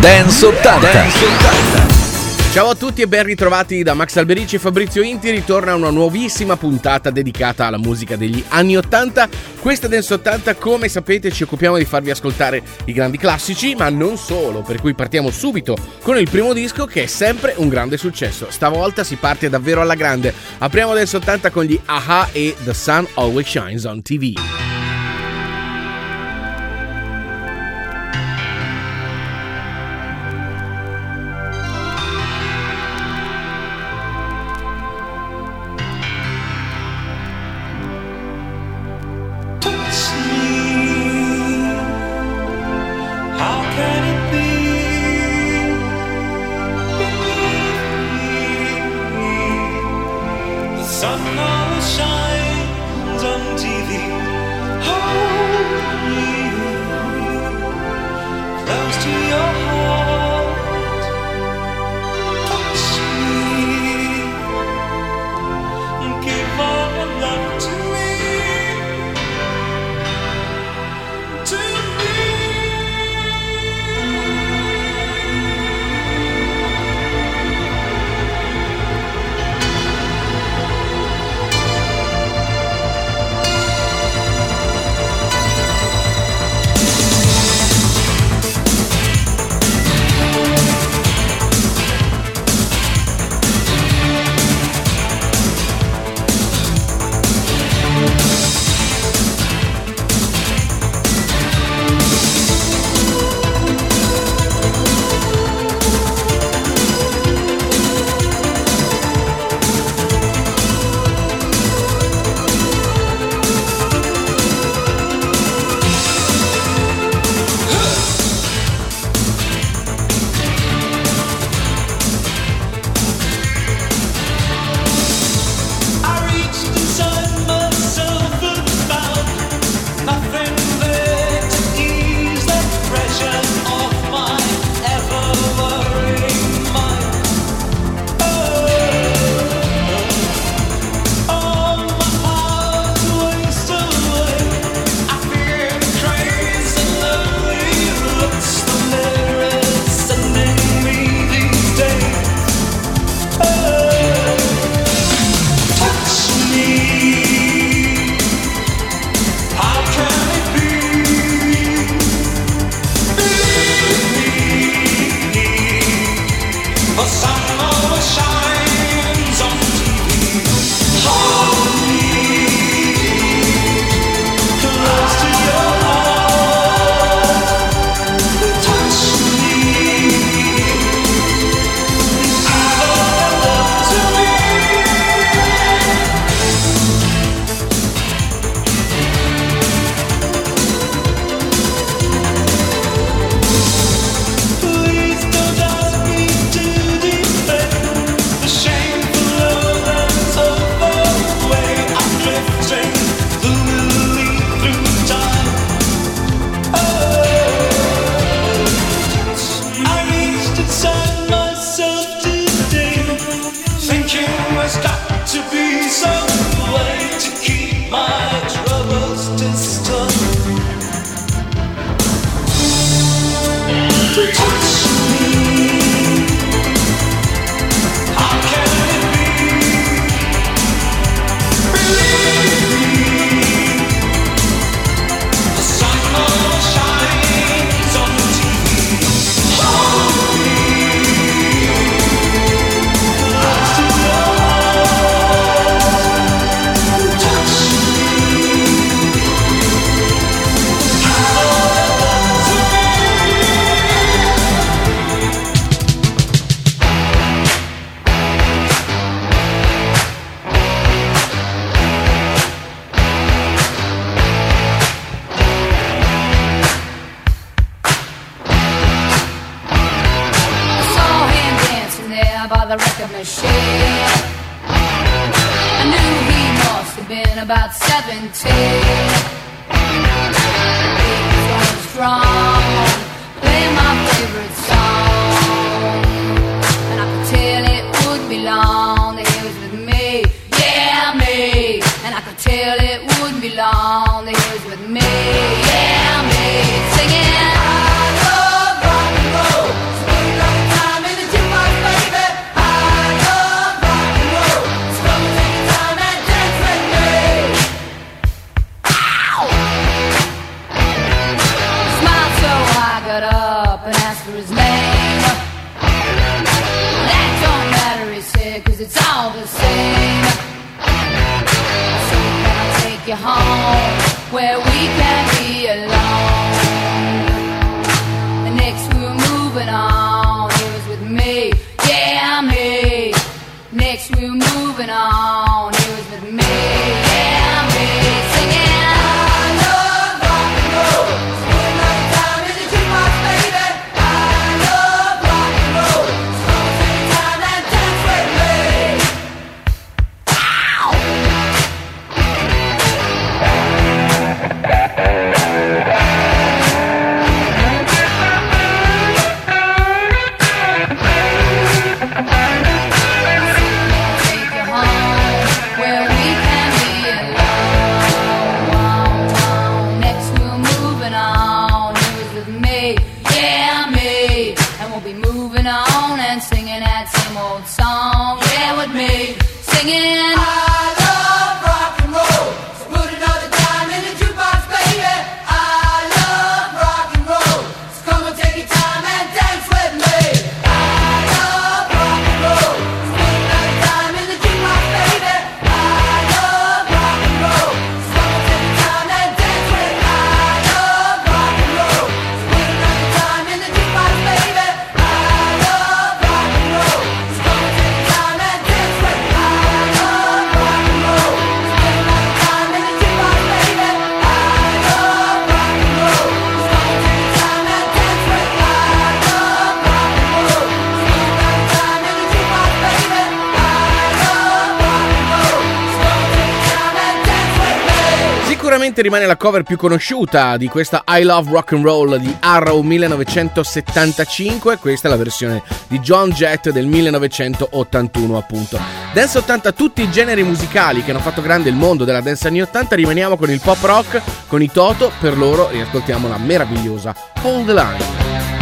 Dance 80. Dance 80. Ciao a tutti e ben ritrovati da Max Alberici e Fabrizio Inti. Ritorna una nuovissima puntata dedicata alla musica degli anni 80. Questa Dance 80, come sapete, ci occupiamo di farvi ascoltare i grandi classici, ma non solo, per cui partiamo subito con il primo disco che è sempre un grande successo. Stavolta si parte davvero alla grande. Apriamo Dance 80 con gli Aha e The Sun Always Shines on TV. And on. sicuramente rimane la cover più conosciuta di questa I Love Rock and Roll di Arrow 1975, questa è la versione di John Jett del 1981 appunto. Dance 80, tutti i generi musicali che hanno fatto grande il mondo della dance anni 80, rimaniamo con il pop rock, con i Toto, per loro riascoltiamo la meravigliosa Hold the Line.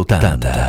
Dance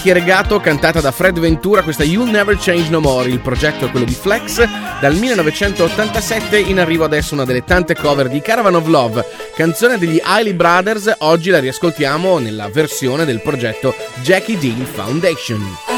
Chiergato, cantata da Fred Ventura, questa You'll Never Change No More. Il progetto è quello di Flex. Dal 1987 in arrivo adesso una delle tante cover di Caravan of Love, canzone degli Eiley Brothers. Oggi la riascoltiamo nella versione del progetto Jackie Dean Foundation.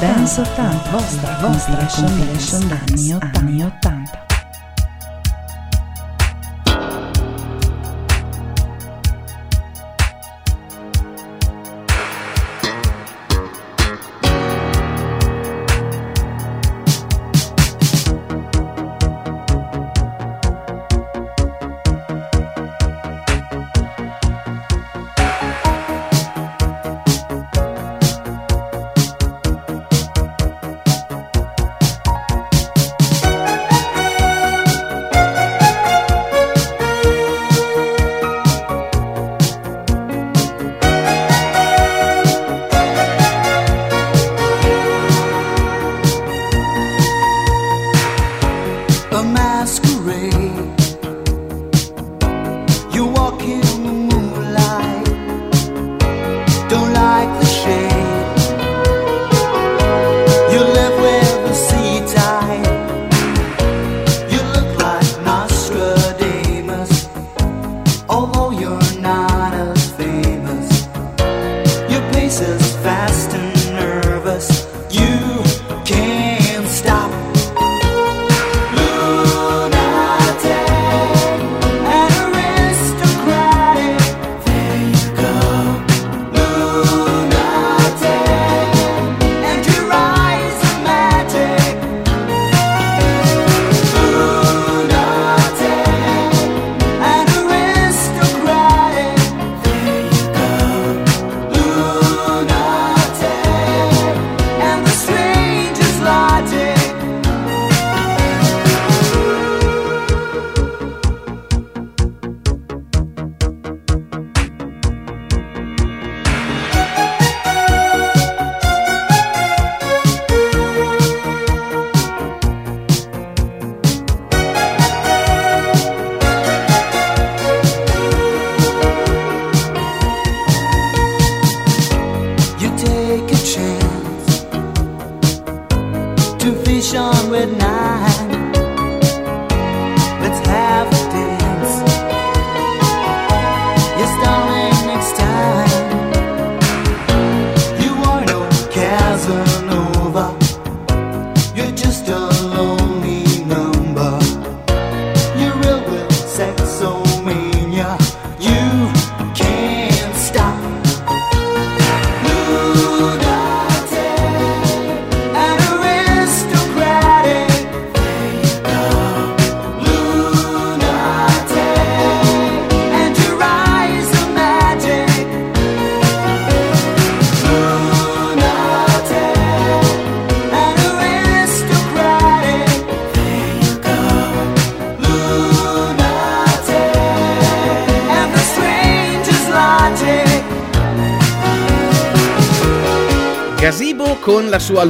dance 80, vostra vostra compilation dance anni 80. su a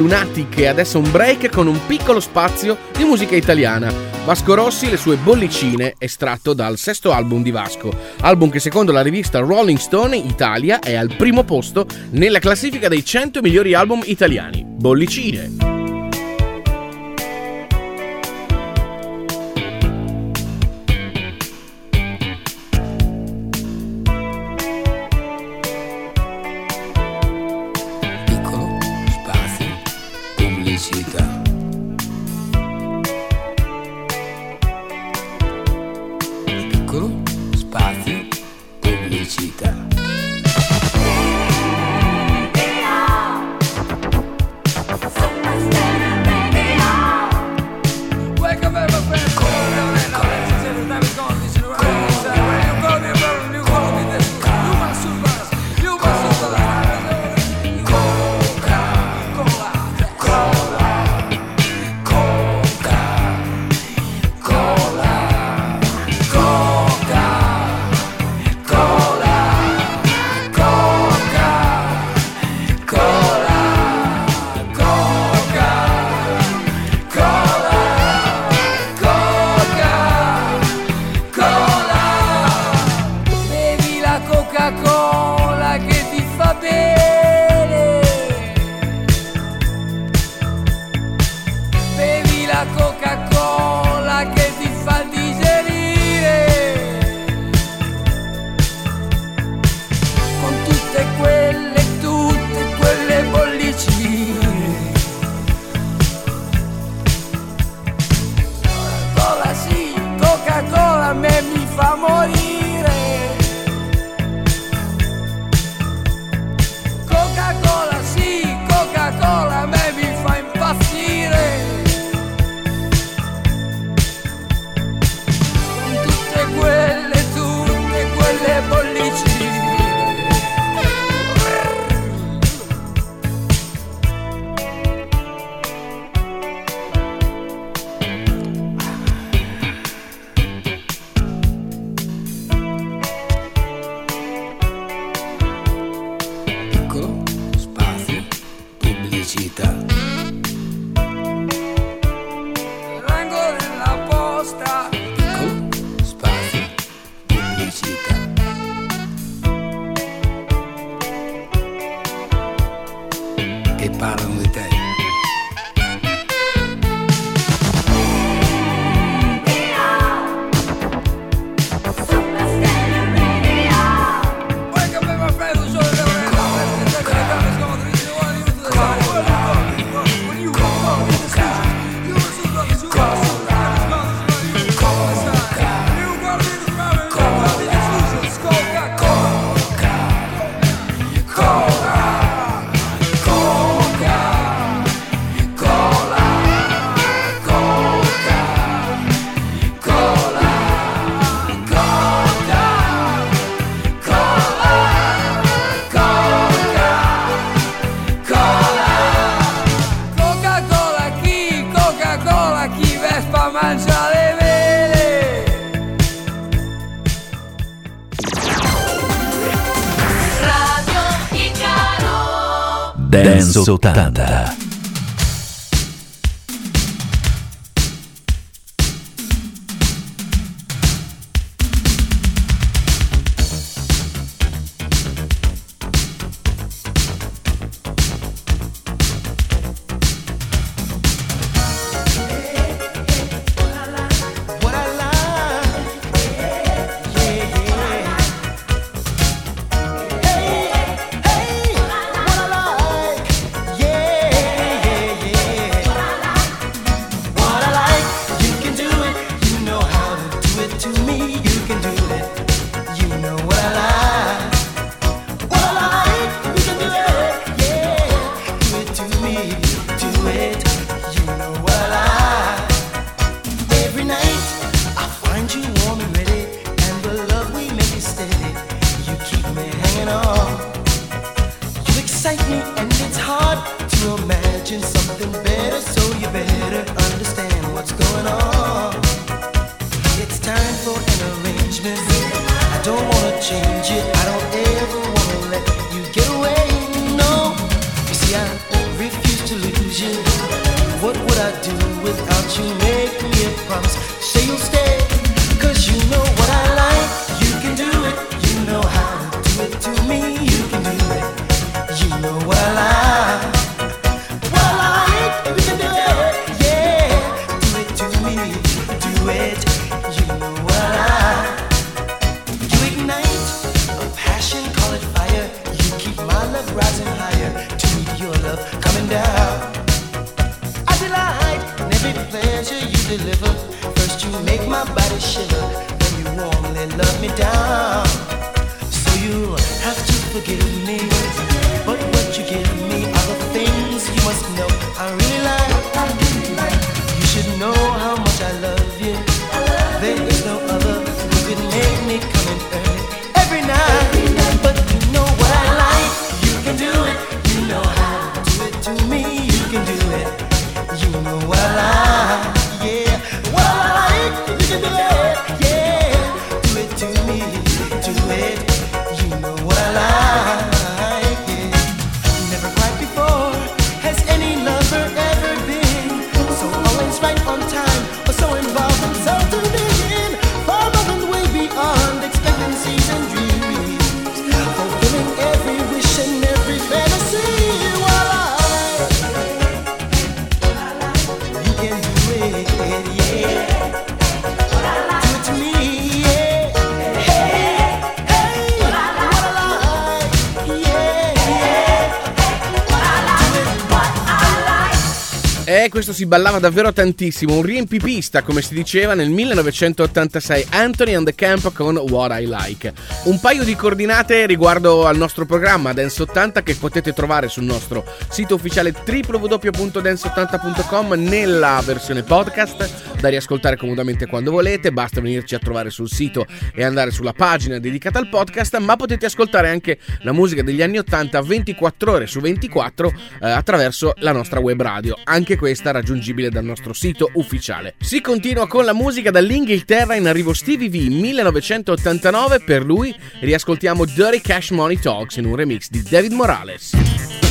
e adesso un break con un piccolo spazio di musica italiana. Vasco Rossi e le sue bollicine estratto dal sesto album di Vasco, album che secondo la rivista Rolling Stone Italia è al primo posto nella classifica dei 100 migliori album italiani. Bollicine. Consultando. 情节 si ballava davvero tantissimo, un riempipista come si diceva nel 1986, Anthony and the Camp con What I Like. Un paio di coordinate riguardo al nostro programma Dance 80 che potete trovare sul nostro sito ufficiale www.dance80.com nella versione podcast da riascoltare comodamente quando volete, basta venirci a trovare sul sito e andare sulla pagina dedicata al podcast, ma potete ascoltare anche la musica degli anni 80 24 ore su 24 eh, attraverso la nostra web radio, anche questa raggiungibile dal nostro sito ufficiale. Si continua con la musica dall'Inghilterra in arrivo Stevie V 1989, per lui riascoltiamo Dirty Cash Money Talks in un remix di David Morales.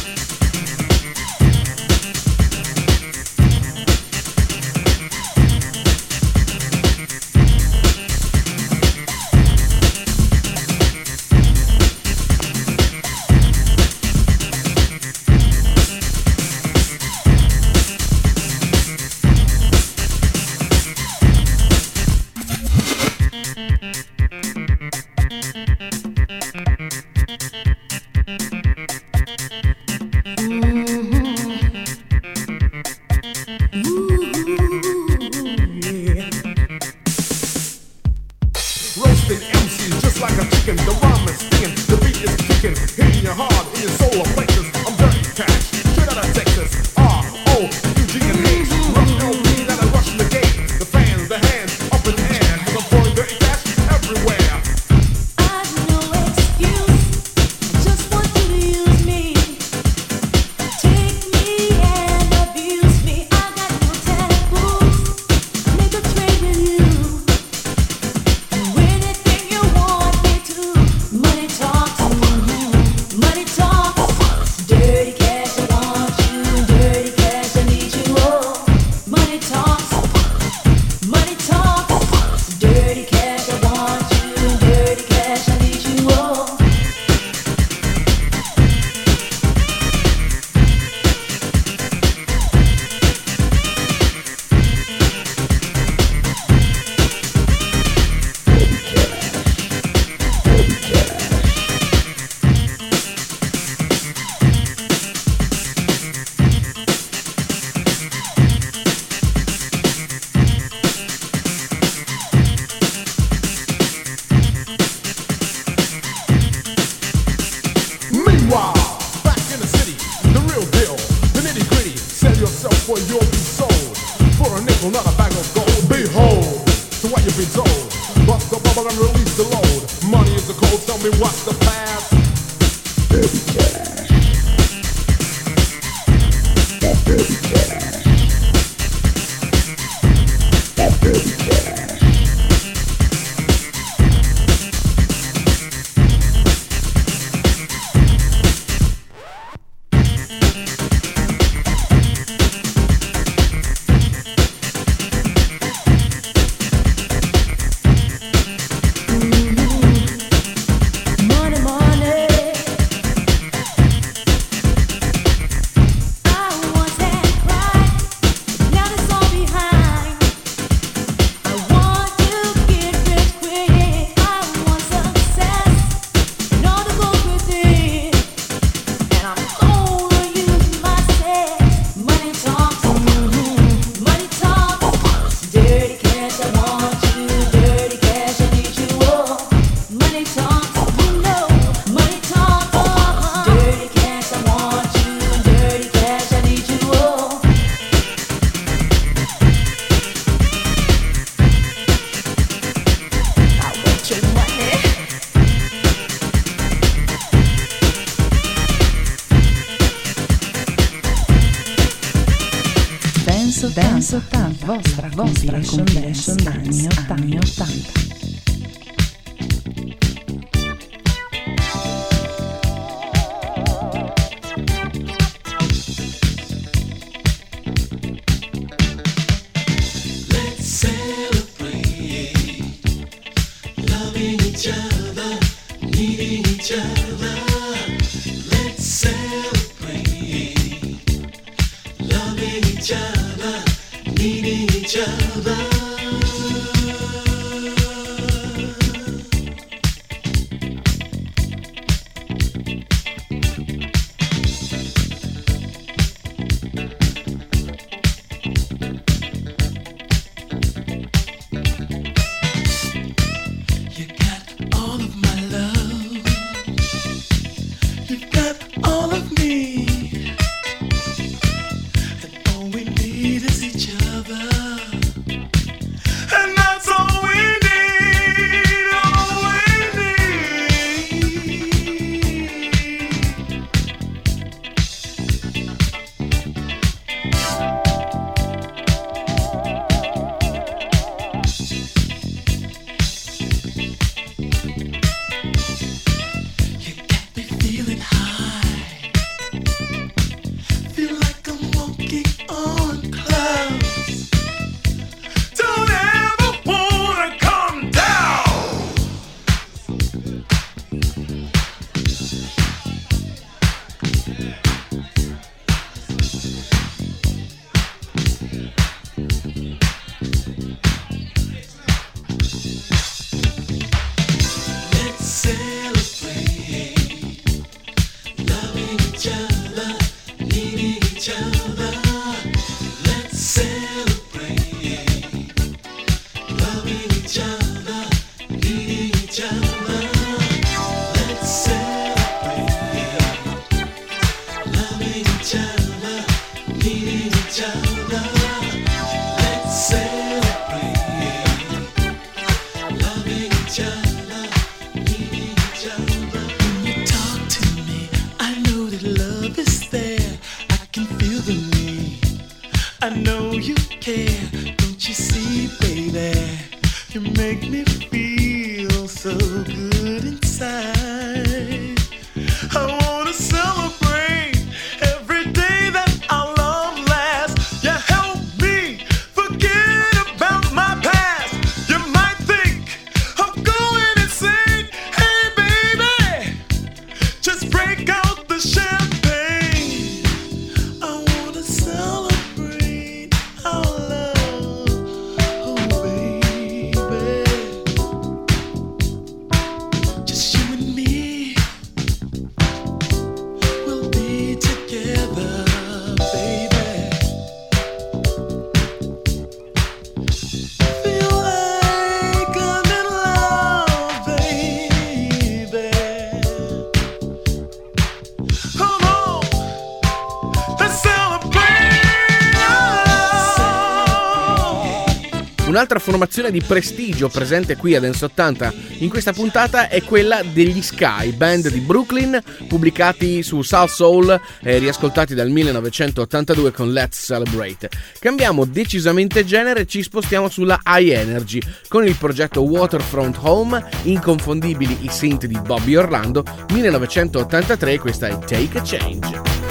Un'altra formazione di prestigio presente qui ad Dance 80 in questa puntata è quella degli Sky, band di Brooklyn, pubblicati su South Soul e riascoltati dal 1982 con Let's Celebrate. Cambiamo decisamente genere e ci spostiamo sulla High Energy con il progetto Waterfront Home, inconfondibili i synth di Bobby Orlando, 1983 questa è Take a Change.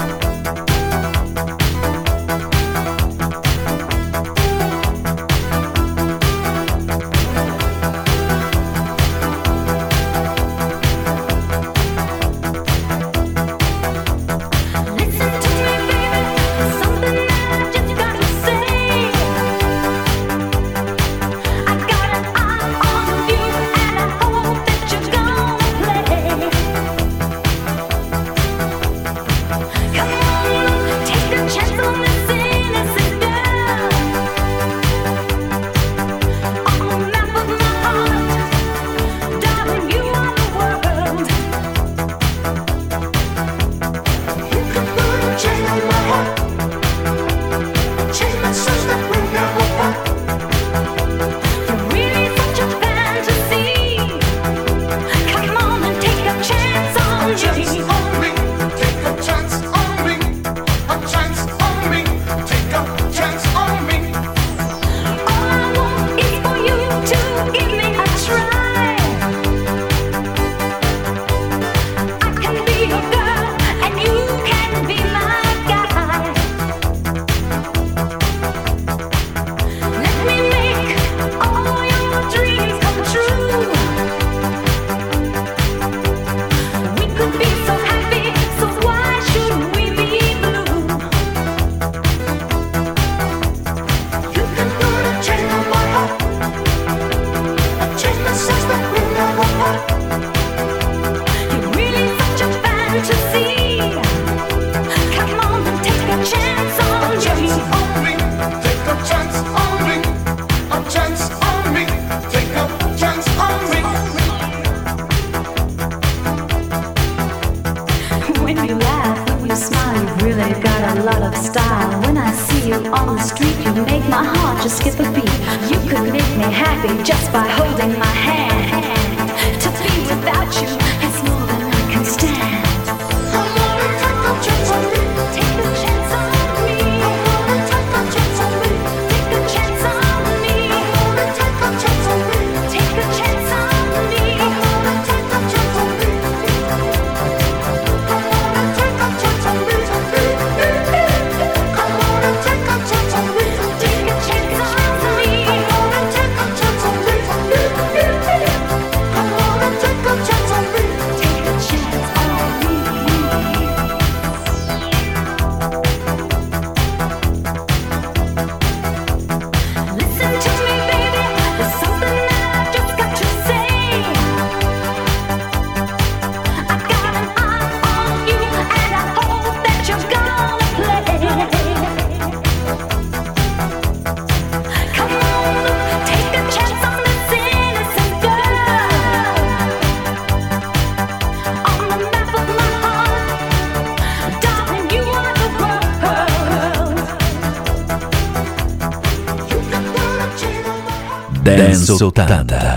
80.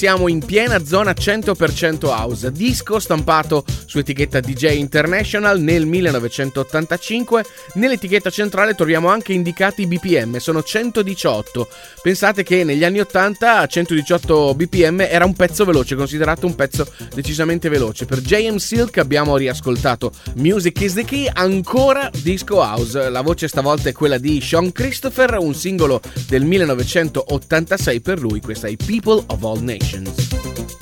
siamo in piena zona 100% house, disco stampato su etichetta DJ International nel 1985. Nell'etichetta centrale troviamo anche indicati i BPM, sono 118. Pensate che negli anni 80 118 BPM era un pezzo veloce, considerato un pezzo decisamente veloce. Per JM Silk abbiamo riascoltato Music is the Key, ancora Disco House. La voce stavolta è quella di Sean Christopher, un singolo del 1986 per lui, questa è People of All Nations.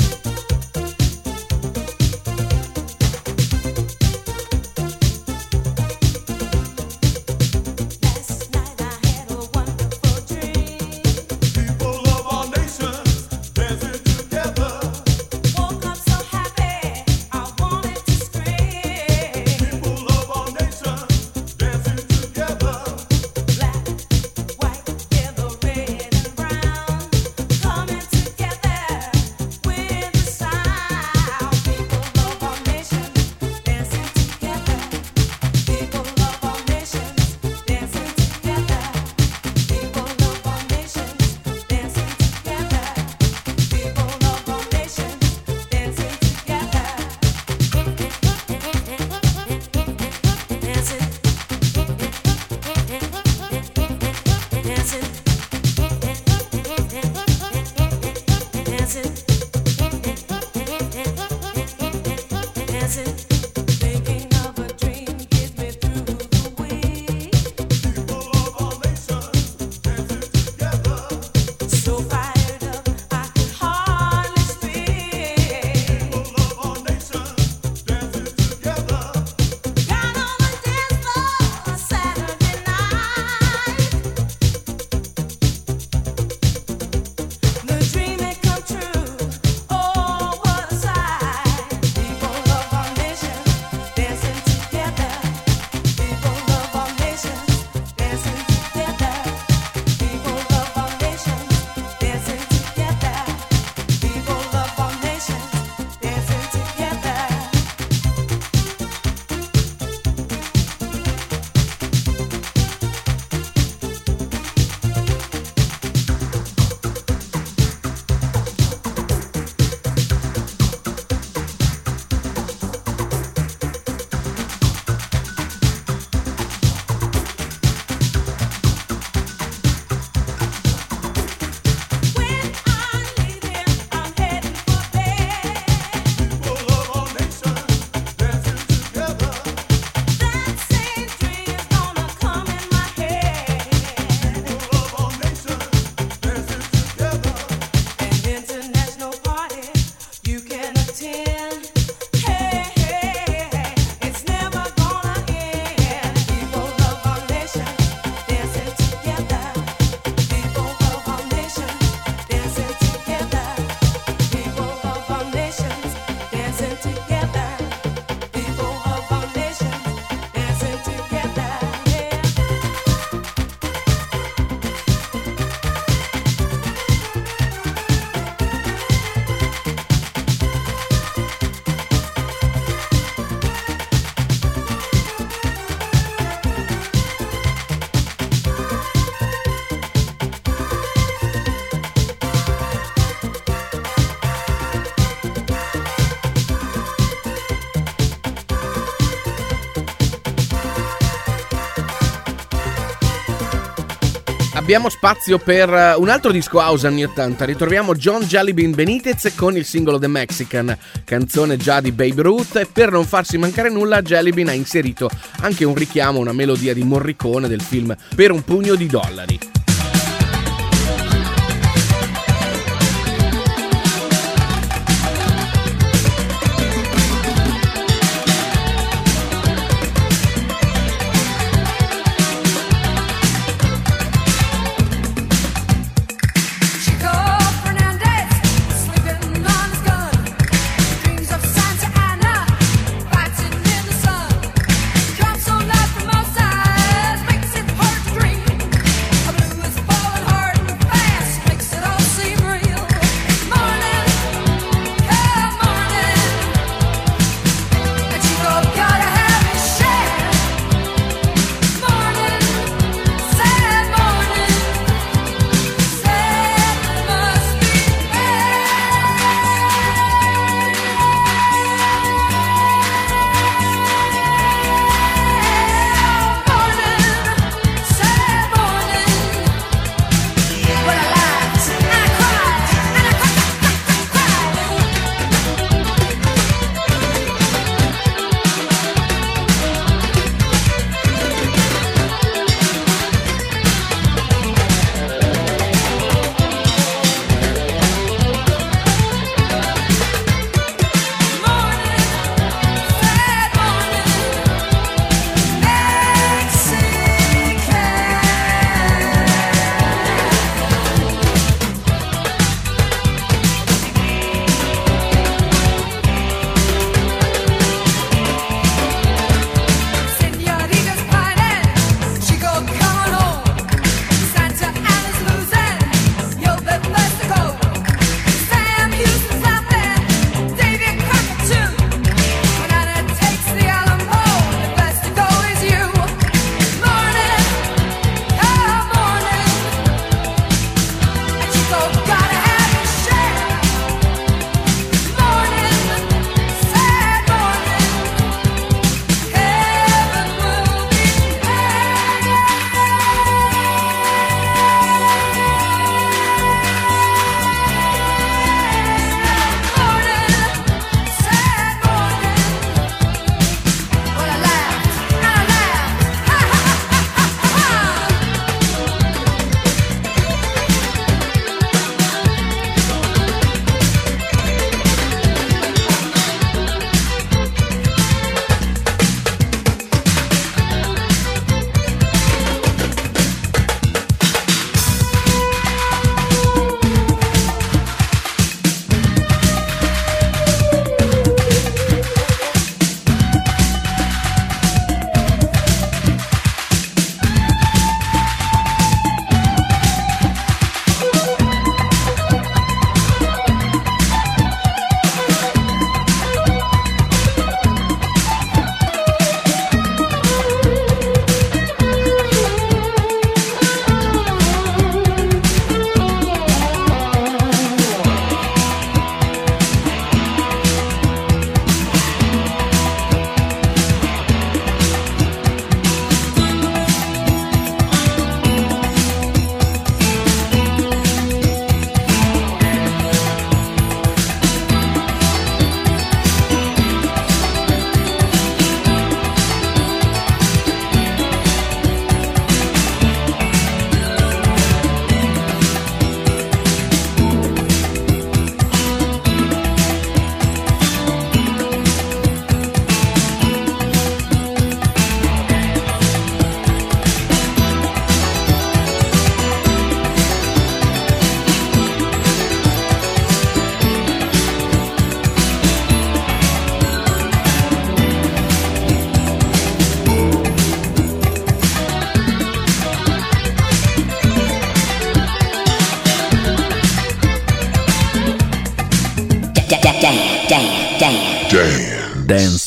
Abbiamo spazio per eh, un altro disco house anni 80. Ritroviamo John Jellybean Benitez con il singolo The Mexican, canzone già di Babe Ruth. E per non farsi mancare nulla, Jellybean ha inserito anche un richiamo, una melodia di Morricone del film Per un pugno di dollari.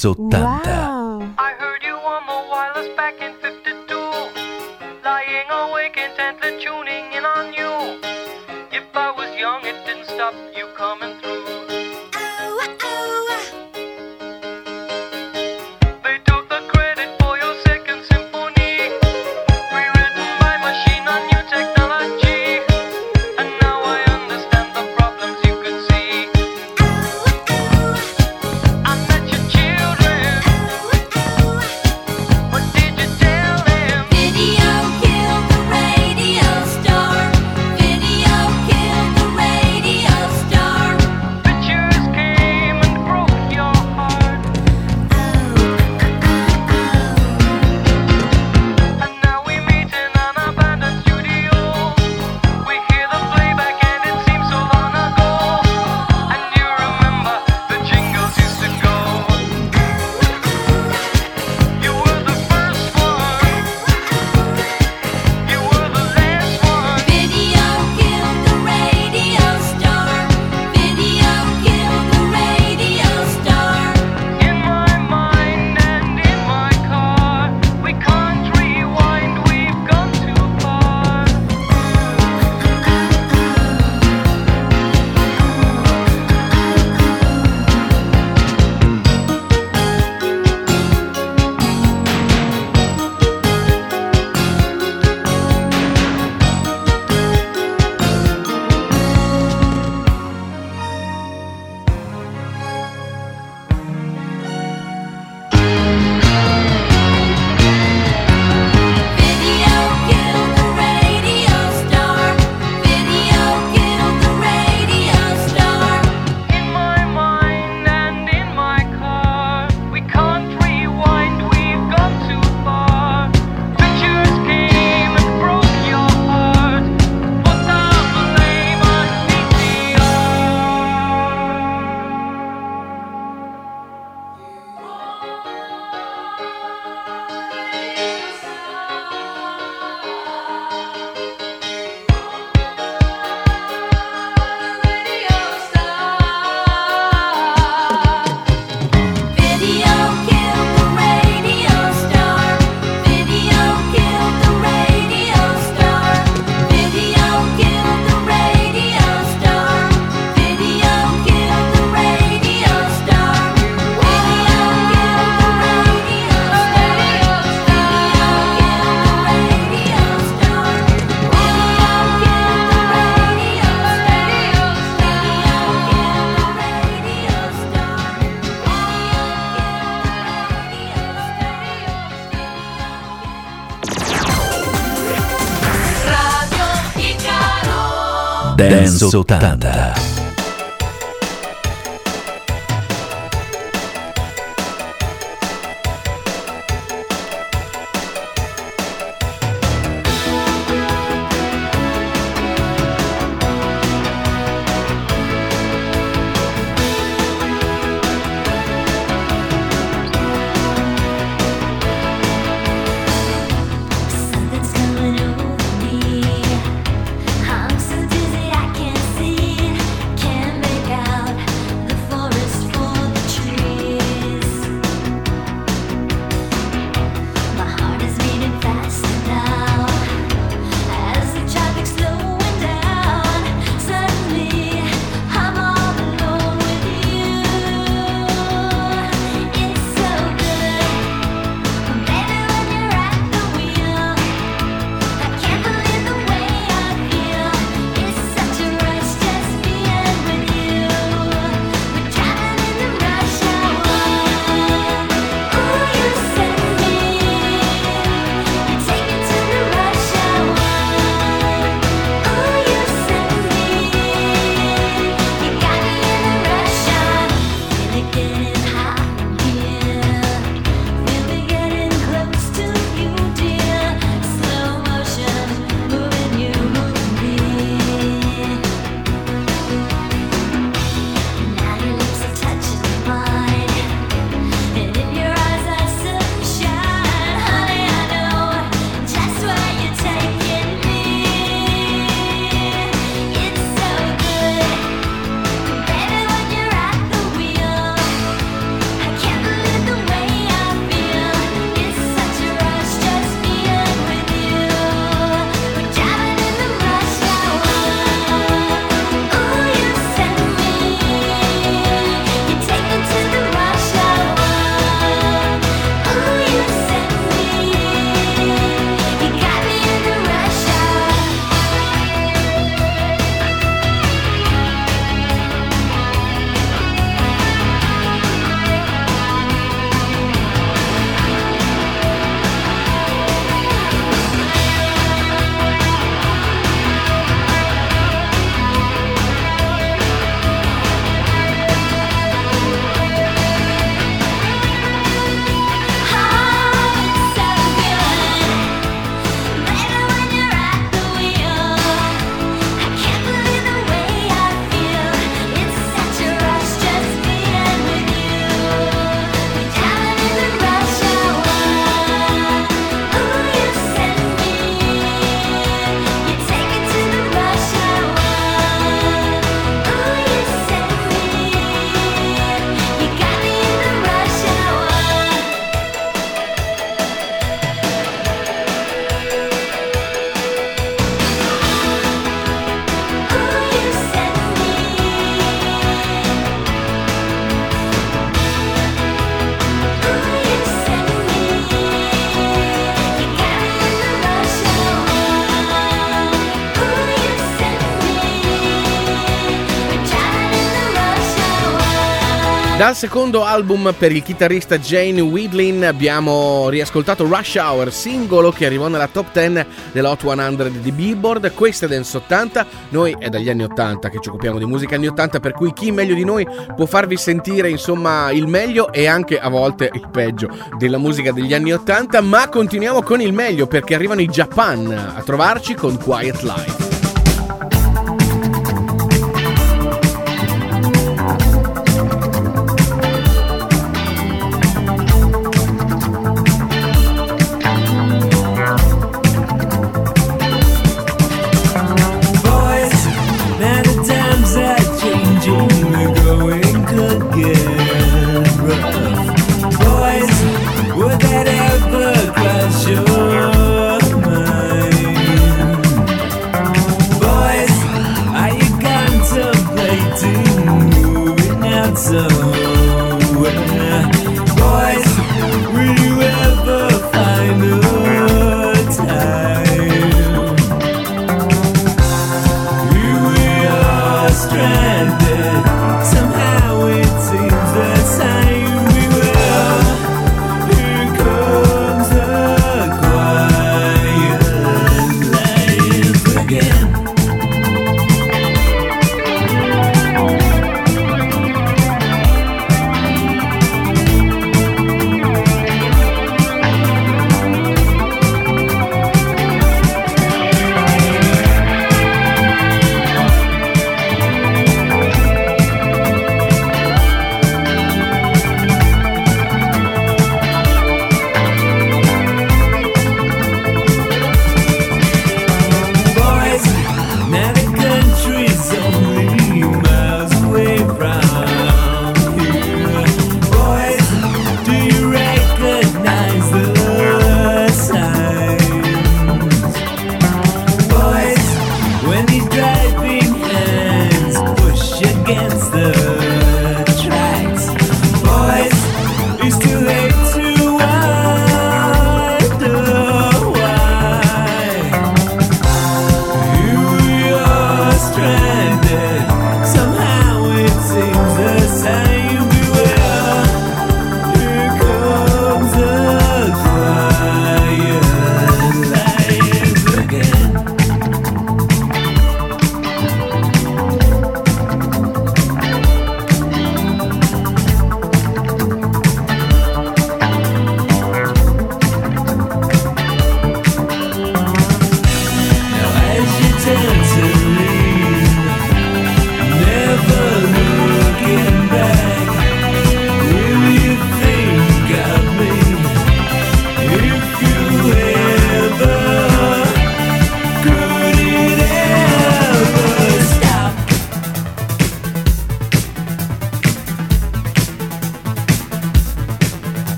Dance 80. I heard you on the wireless back in 52. Lying awake intently tuning in on you. If I was young, it didn't stop you coming Anni 80. Dal secondo album per il chitarrista Jane Widlin abbiamo riascoltato Rush Hour, singolo che arrivò nella top 10 dell'Hot 100 di Billboard, questa è Dance 80, noi è dagli anni 80 che ci occupiamo di musica anni 80, per cui chi meglio di noi può farvi sentire insomma il meglio e anche a volte il peggio della musica degli anni 80, ma continuiamo con il meglio perché arrivano i Japan a trovarci con Quiet Life. Strength.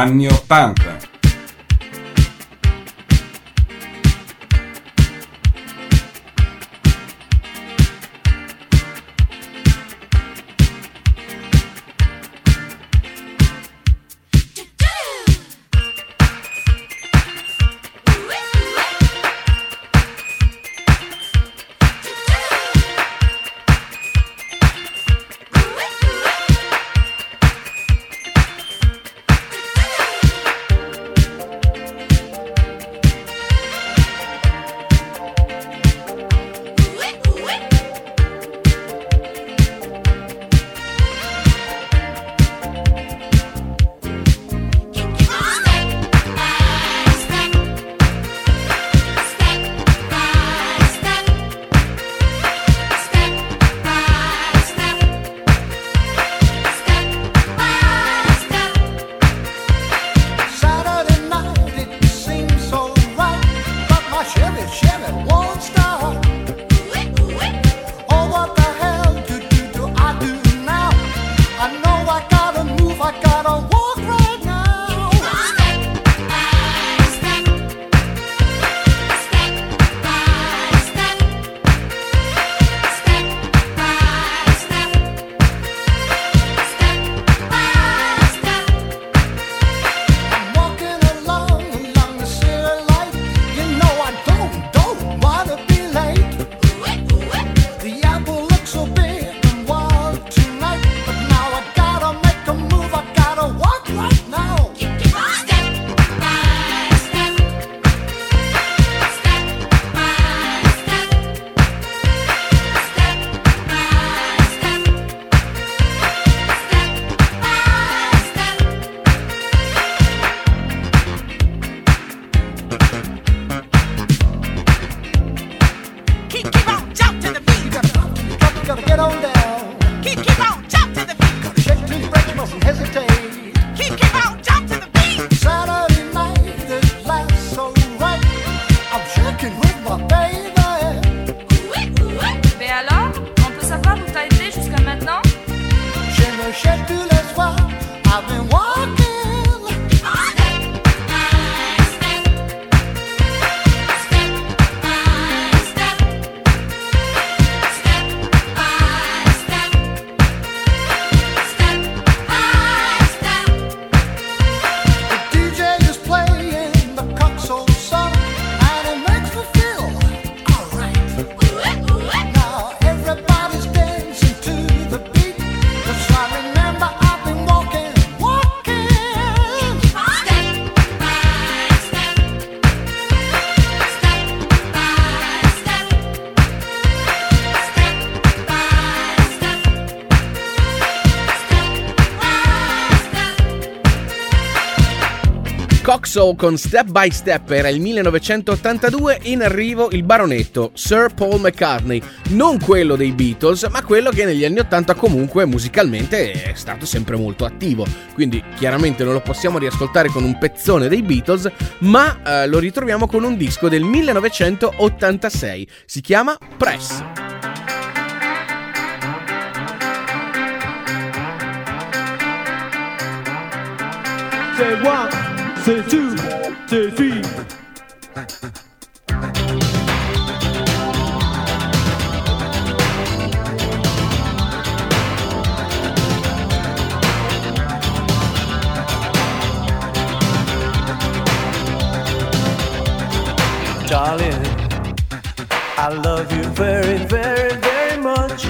anni Ottanta. Roxo con Step by Step era il 1982, in arrivo il baronetto Sir Paul McCartney, non quello dei Beatles, ma quello che negli anni 80 comunque musicalmente è stato sempre molto attivo. Quindi chiaramente non lo possiamo riascoltare con un pezzone dei Beatles, ma eh, lo ritroviamo con un disco del 1986. Si chiama Press. Say one. c'est tu, c'est fille. Darling, I love you very, very, very much.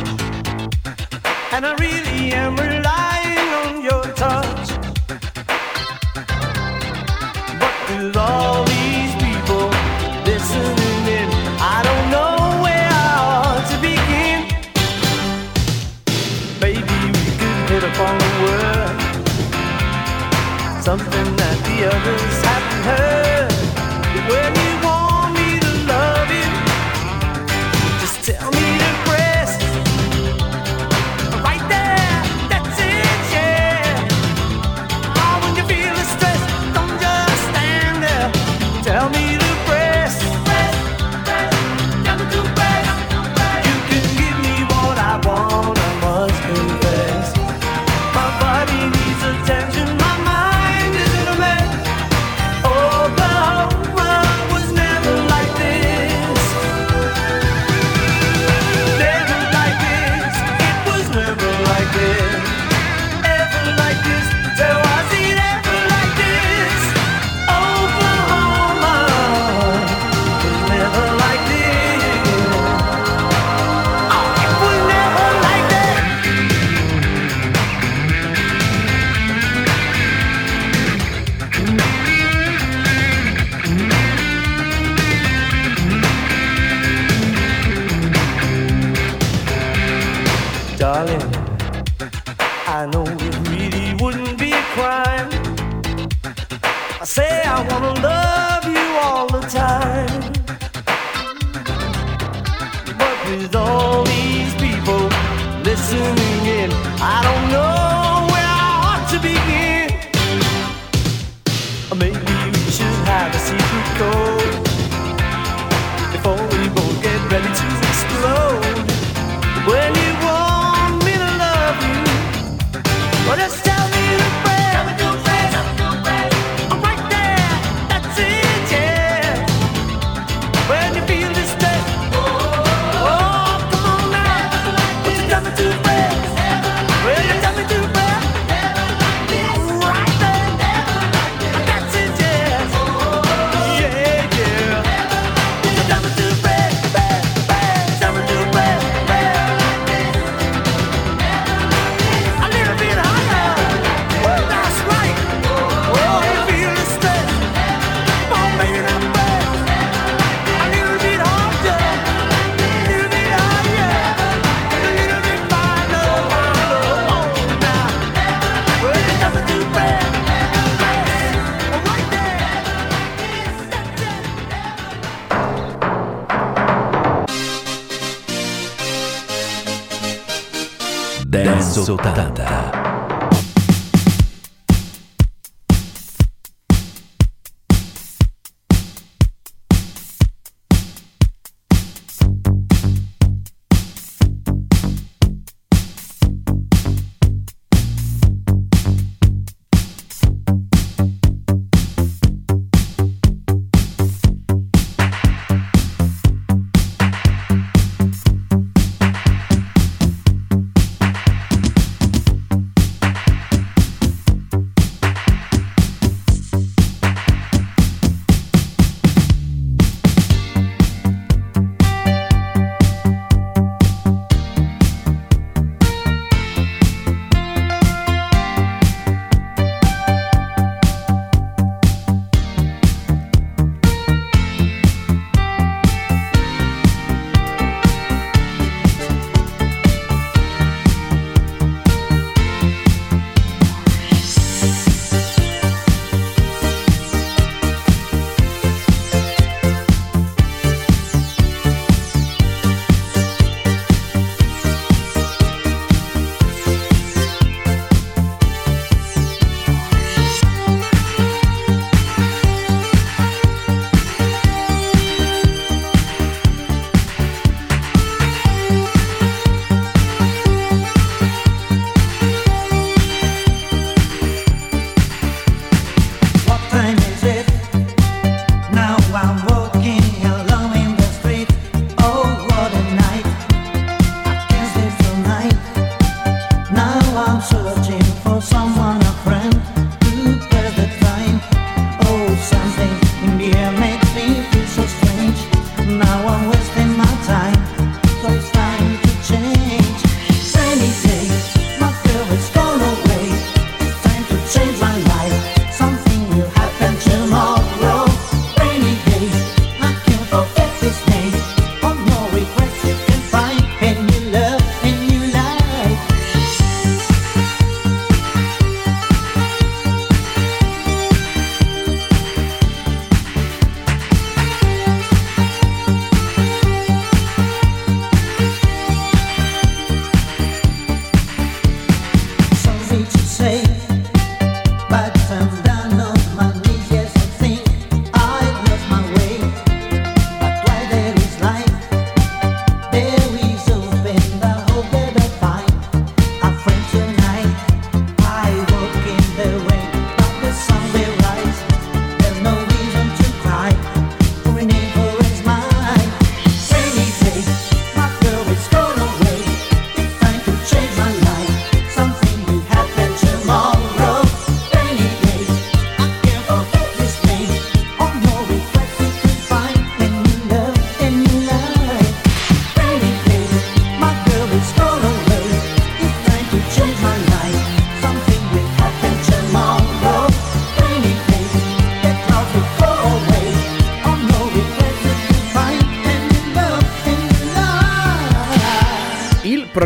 And I really am really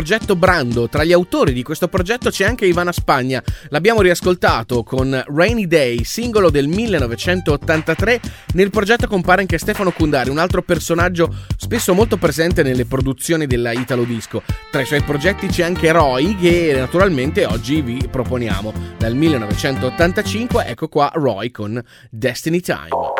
progetto Brando. Tra gli autori di questo progetto c'è anche Ivana Spagna. L'abbiamo riascoltato con Rainy Day, singolo del 1983. Nel progetto compare anche Stefano Cundari, un altro personaggio spesso molto presente nelle produzioni della Italo Disco. Tra i suoi progetti c'è anche Roy, che naturalmente oggi vi proponiamo. Dal 1985, ecco qua Roy con Destiny Time.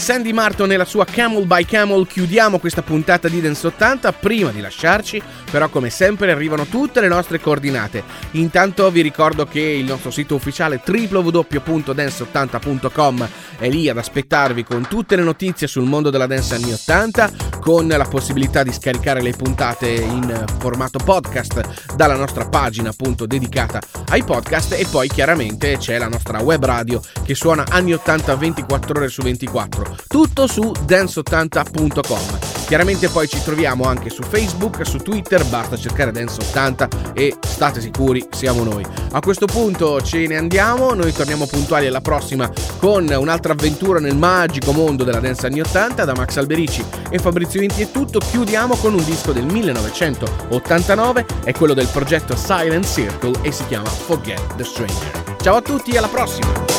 Sandy Martin e la sua Camel by Camel chiudiamo questa puntata di Dance 80. Prima di lasciarci, però, come sempre, arrivano tutte le nostre coordinate. Intanto vi ricordo che il nostro sito ufficiale www.dance80.com è lì ad aspettarvi con tutte le notizie sul mondo della dance anni 80, con la possibilità di scaricare le puntate in formato podcast dalla nostra pagina appunto dedicata ai podcast e poi chiaramente c'è la nostra web radio che suona anni 80 24 ore su 24, tutto su dance80.com. Chiaramente poi ci troviamo anche su Facebook, su Twitter, basta cercare Dance80 e state sicuri siamo noi. A questo punto ce ne andiamo, noi torniamo puntuali alla prossima con un'altra avventura nel magico mondo della dance anni 80 da Max Alberici e Fabrizio Inti è tutto, chiudiamo con un disco del 1989, è quello del progetto Silent Circle e si chiama Forget the Stranger. Ciao a tutti, alla prossima!